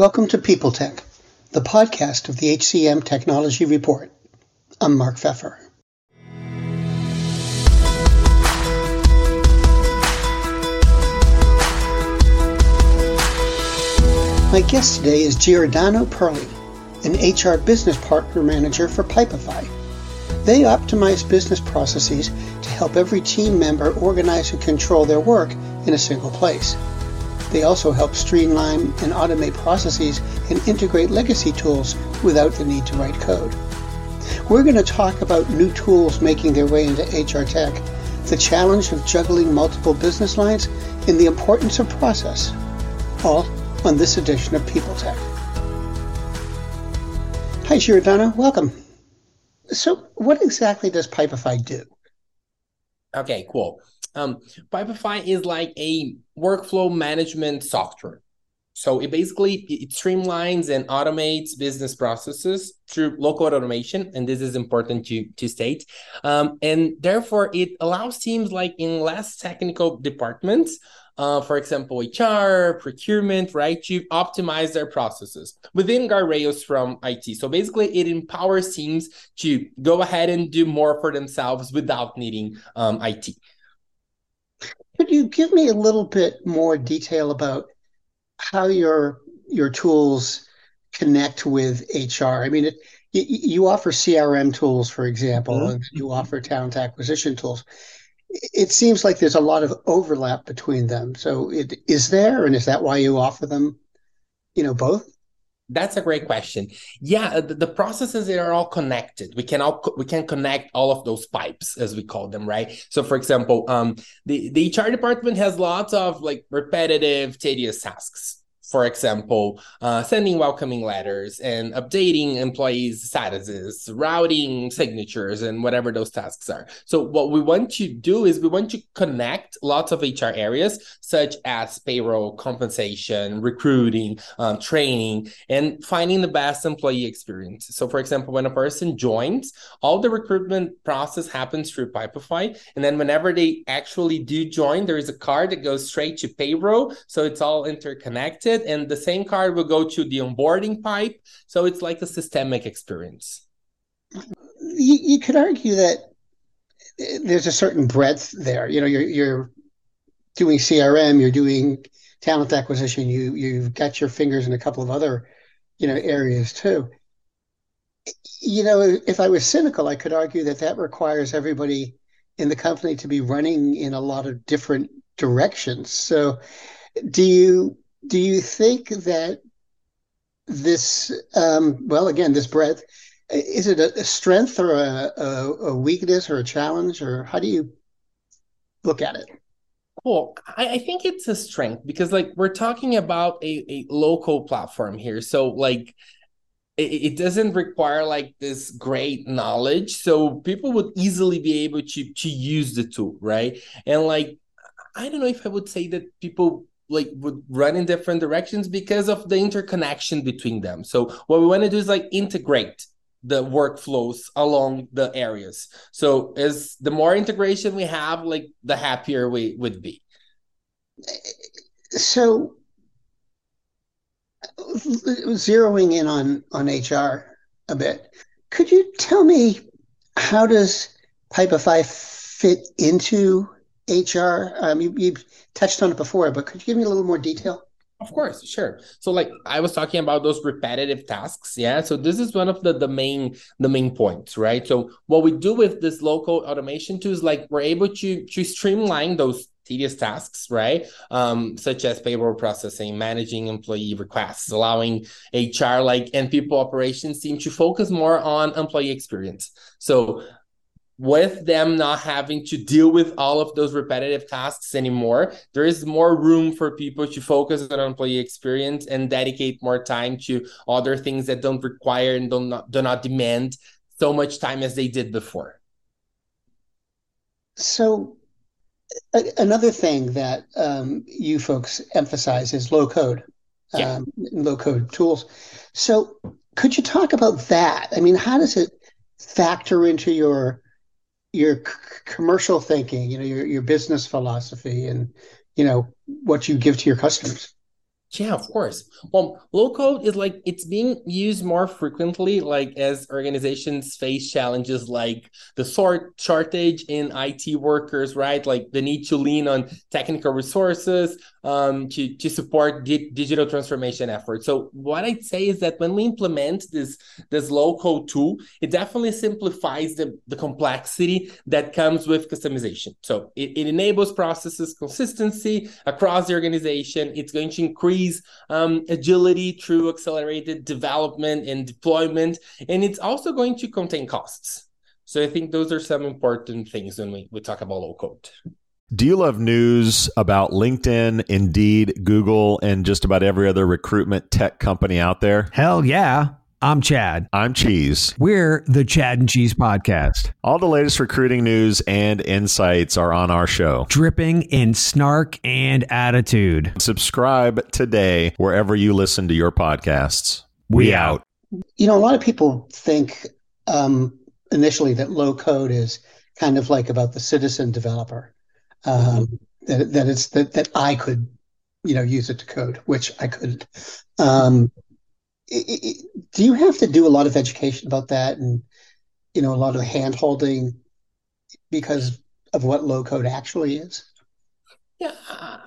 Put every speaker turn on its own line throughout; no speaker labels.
Welcome to People Tech, the podcast of the HCM Technology Report. I'm Mark Feffer. My guest today is Giordano Perly, an HR business partner manager for Pipefy. They optimize business processes to help every team member organize and control their work in a single place. They also help streamline and automate processes and integrate legacy tools without the need to write code. We're going to talk about new tools making their way into HR tech, the challenge of juggling multiple business lines, and the importance of process. All on this edition of People Tech. Hi, Giordano. Welcome. So, what exactly does Pipefy do?
Okay, cool. Um, is like a workflow management software. So it basically it streamlines and automates business processes through low code automation, and this is important to to state. Um, and therefore, it allows teams like in less technical departments, uh, for example, HR, procurement, right, to optimize their processes within guardrails from IT. So basically, it empowers teams to go ahead and do more for themselves without needing um, IT.
Could you give me a little bit more detail about how your your tools connect with HR? I mean, it, you, you, offer CRM tools, for example, mm-hmm. and you offer talent acquisition tools. It seems like there's a lot of overlap between them. So, it, is there, and is that why you offer them? You know, both.
That's a great question. Yeah, uh, the, the, processes are all connected. We can all we can connect all of those pipes as we call them, right? So, for example, um, the the HR department has lots of like repetitive, tedious tasks for example, uh, sending welcoming letters and updating employees' statuses, routing signatures, and whatever those tasks are. So, what we want to do is we want to connect lots of HR areas, such as payroll, compensation, recruiting, um, training, and finding the best employee experience. So, for example, when a person joins, all the recruitment process happens through Pipefy. And then, whenever they actually do join, there is a card that goes straight to payroll. So, it's all interconnected it, and the same card will go to the onboarding pipe. So it's like a systemic experience.
You, you could argue that there's a certain breadth there. You know, you're you're doing CRM, you're doing talent acquisition, you you've got your fingers in a couple of other, you know, areas too. You know, if I was cynical, I could argue that that requires everybody in the company to be running in a lot of different directions. So, do you do you think that this, um, well, again, this breadth, is it a, strength or a, a, a, weakness or a challenge, or how do you look at it?
Well, I, I think it's a strength because, like, we're talking about a, a low code platform here. So, like, it, doesn't require like this great knowledge so people would easily be able to to use the tool right and like i don't know if i would say that people like would run in different directions because of the interconnection between them. So what we want to do is like integrate the workflows along the areas. So as the more integration we have, like the happier we would be.
So zeroing in on on HR a bit, could you tell me how does Pipefy fit into HR? Um, you, you touched on it before, but could you give me a little more detail?
Of course, sure. So like I was talking about those repetitive tasks, yeah. So this is one of the the main the main points, right? So what we do with this low code automation tools, like we're able to to streamline those tedious tasks, right? Um, such as payroll processing, managing employee requests, allowing HR like and people operations team to focus more on employee experience. So with them not having to deal with all of those repetitive tasks anymore, there is more room for people to focus on employee experience and dedicate more time to other things that don't require and do not, do not demand so much time as they did before.
So, another thing that um, you folks emphasize is low code, yeah. um, low code tools. So, could you talk about that? I mean, how does it factor into your your c- commercial thinking, you know, your your business philosophy, and you know what you give to your customers.
Yeah, of course. Well, low code is like it's being used more frequently, like as organizations face challenges like the sort shortage in IT workers, right? Like the need to lean on technical resources um, to to support di- digital transformation efforts. So what I'd say is that when we implement this this low code tool, it definitely simplifies the the complexity that comes with customization. So it, it enables processes consistency across the organization. It's going to increase increase um, agility through accelerated development and deployment. And it's also going to contain costs. So I think those are some important things when we, we talk about low code.
Do you love news about LinkedIn, Indeed, Google, and just about every other recruitment tech company out there?
Hell yeah. I'm Chad.
I'm Cheese.
We're the Chad and Cheese Podcast.
All the latest recruiting news and insights are on our show,
dripping in snark and attitude.
Subscribe today wherever you listen to your podcasts. We, we out.
You know, a lot of people think um, initially that low code is kind of like about the citizen developer, um, mm-hmm. that, that it's that, that I could, you know, use it to code, which I couldn't. Um, do you have to do a lot of education about that and you know a lot of hand holding because of what low code actually is?
Yeah uh,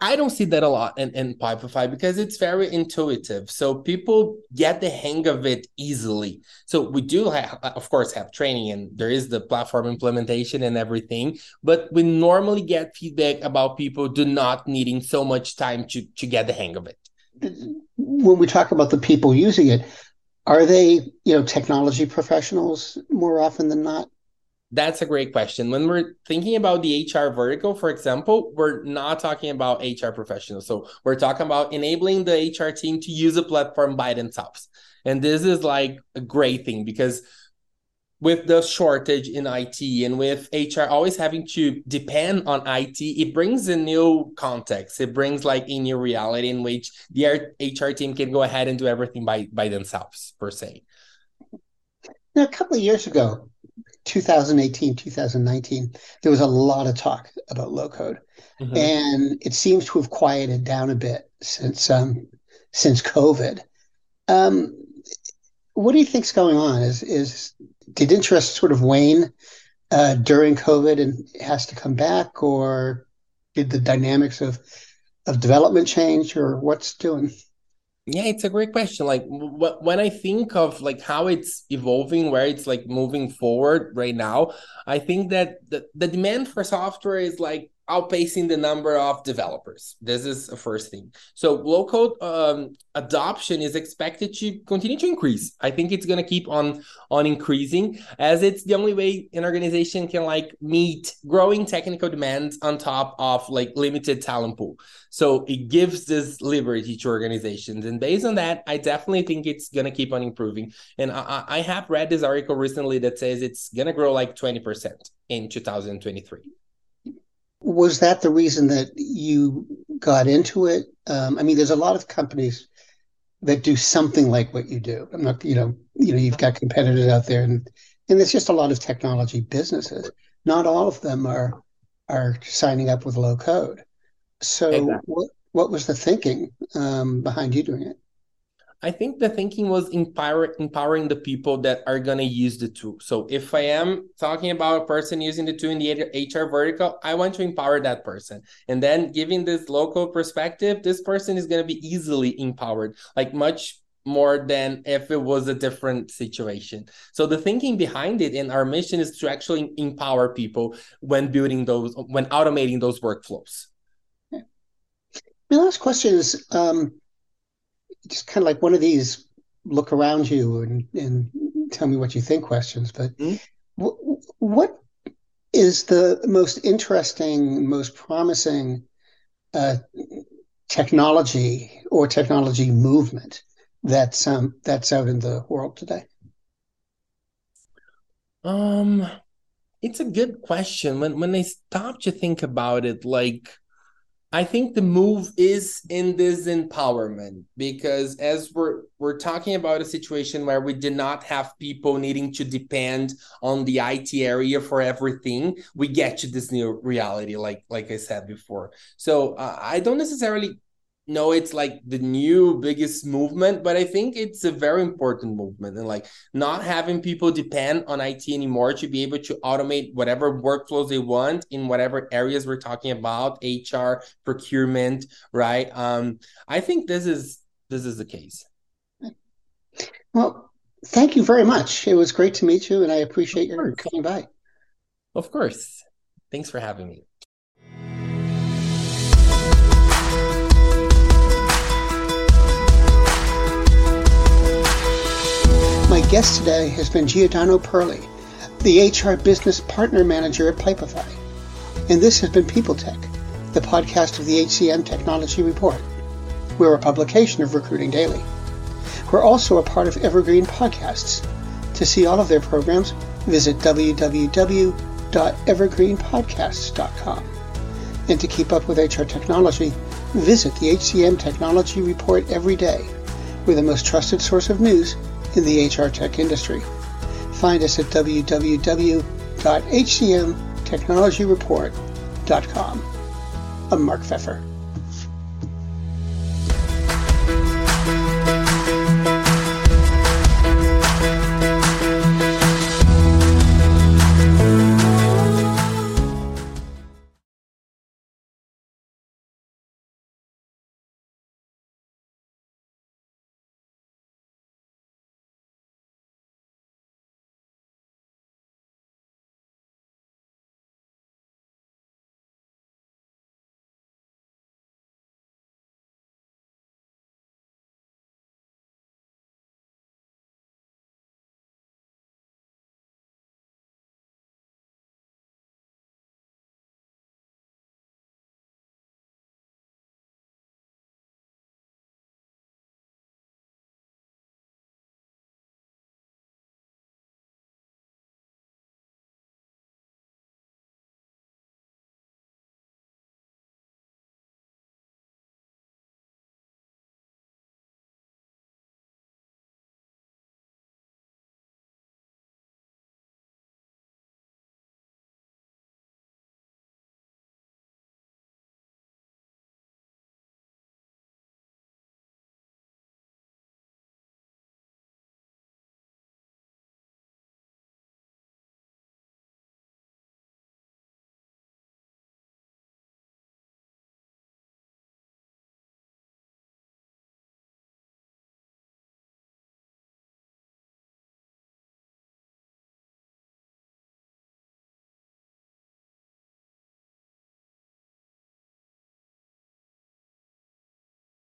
i don't see that a lot in, in pipefy because it's very intuitive. So people get the hang of it easily. So we do have of course have training and there is the platform implementation and everything but we normally get feedback about people do not needing so much time to to get the hang of it
when we talk about the people using it, are they, you know, technology professionals more often than not?
That's a great question. When we're thinking about the HR vertical, for example, we're not talking about HR professionals. So we're talking about enabling the HR team to use a platform by themselves. And this is like a great thing because with the shortage in IT and with HR always having to depend on IT, it brings a new context. It brings like a new reality in which the HR team can go ahead and do everything by by themselves per se.
Now, a couple of years ago, 2018, 2019, there was a lot of talk about low code, mm-hmm. and it seems to have quieted down a bit since um, since COVID. Um, what do you think's going on? Is is did interest sort of wane uh, during COVID and has to come back, or did the dynamics of of development change, or what's doing?
Yeah, it's a great question. Like w- when I think of like how it's evolving, where it's like moving forward right now, I think that the, the demand for software is like outpacing the number of developers. This is a first thing. So low code um, adoption is expected to continue to increase. I think it's going to keep on on increasing as it's the only way an organization can like meet growing technical demands on top of like limited talent pool. So it gives this liberty to organizations, and based on that, I definitely think it's going to keep on improving. And I, I have read this article recently that says it's going to grow like twenty percent in 2023
was that the reason that you got into it? Um, I mean, there's a lot of companies that do something like what you do. I'm not, you know, you know, you've got competitors out there, and and there's just a lot of technology businesses. Not all of them are are signing up with low code. So, exactly. what what was the thinking um, behind you doing it?
I think the thinking was empower, empowering the people that are going to use the tool. So if I am talking about a person using the tool in the HR vertical, I want to empower that person. And then giving this low code perspective, this person is going to be easily empowered, like much more than if it was a different situation. So the thinking behind it and our mission is to actually empower people when building those, when automating those workflows.
My last question is, um, just kind of like one of these look around you and, and tell me what you think questions. But mm-hmm. w- what is the most interesting, most promising uh, technology or technology movement that's um, that's out in the world today?
Um, it's a good question. When when I stop to think about it, like I think the move is in this empowerment because as we're we're talking about a situation where we did not have people needing to depend on the IT area for everything, we get to this new reality, like like I said before. So uh, I don't necessarily know it's like the new biggest movement, but I think it's a very important movement and like not having people depend on IT anymore to be able to automate whatever workflows they want in whatever areas we're talking about, HR, procurement, right? Um, I think this is this is the case.
Well, thank you very much. It was great to meet you, and I appreciate your coming by.
Of course. Thanks for having me.
Guest today has been Giordano Perly, the HR Business Partner Manager at Pipefy. And this has been People Tech, the podcast of the HCM Technology Report. We're a publication of Recruiting Daily. We're also a part of Evergreen Podcasts. To see all of their programs, visit www.evergreenpodcasts.com. And to keep up with HR technology, visit the HCM Technology Report every day. We're the most trusted source of news in the HR tech industry. Find us at www.hcmtechnologyreport.com. I'm Mark Feffer.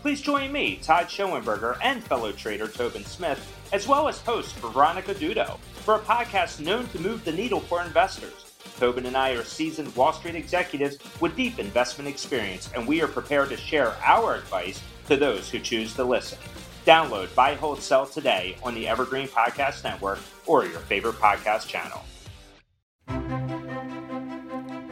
Please join me, Todd Schoenberger, and fellow trader Tobin Smith, as well as host Veronica Dudo for a podcast known to move the needle for investors. Tobin and I are seasoned Wall Street executives with deep investment experience, and we are prepared to share our advice to those who choose to listen. Download Buy, Hold, Sell today on the Evergreen Podcast Network or your favorite podcast channel.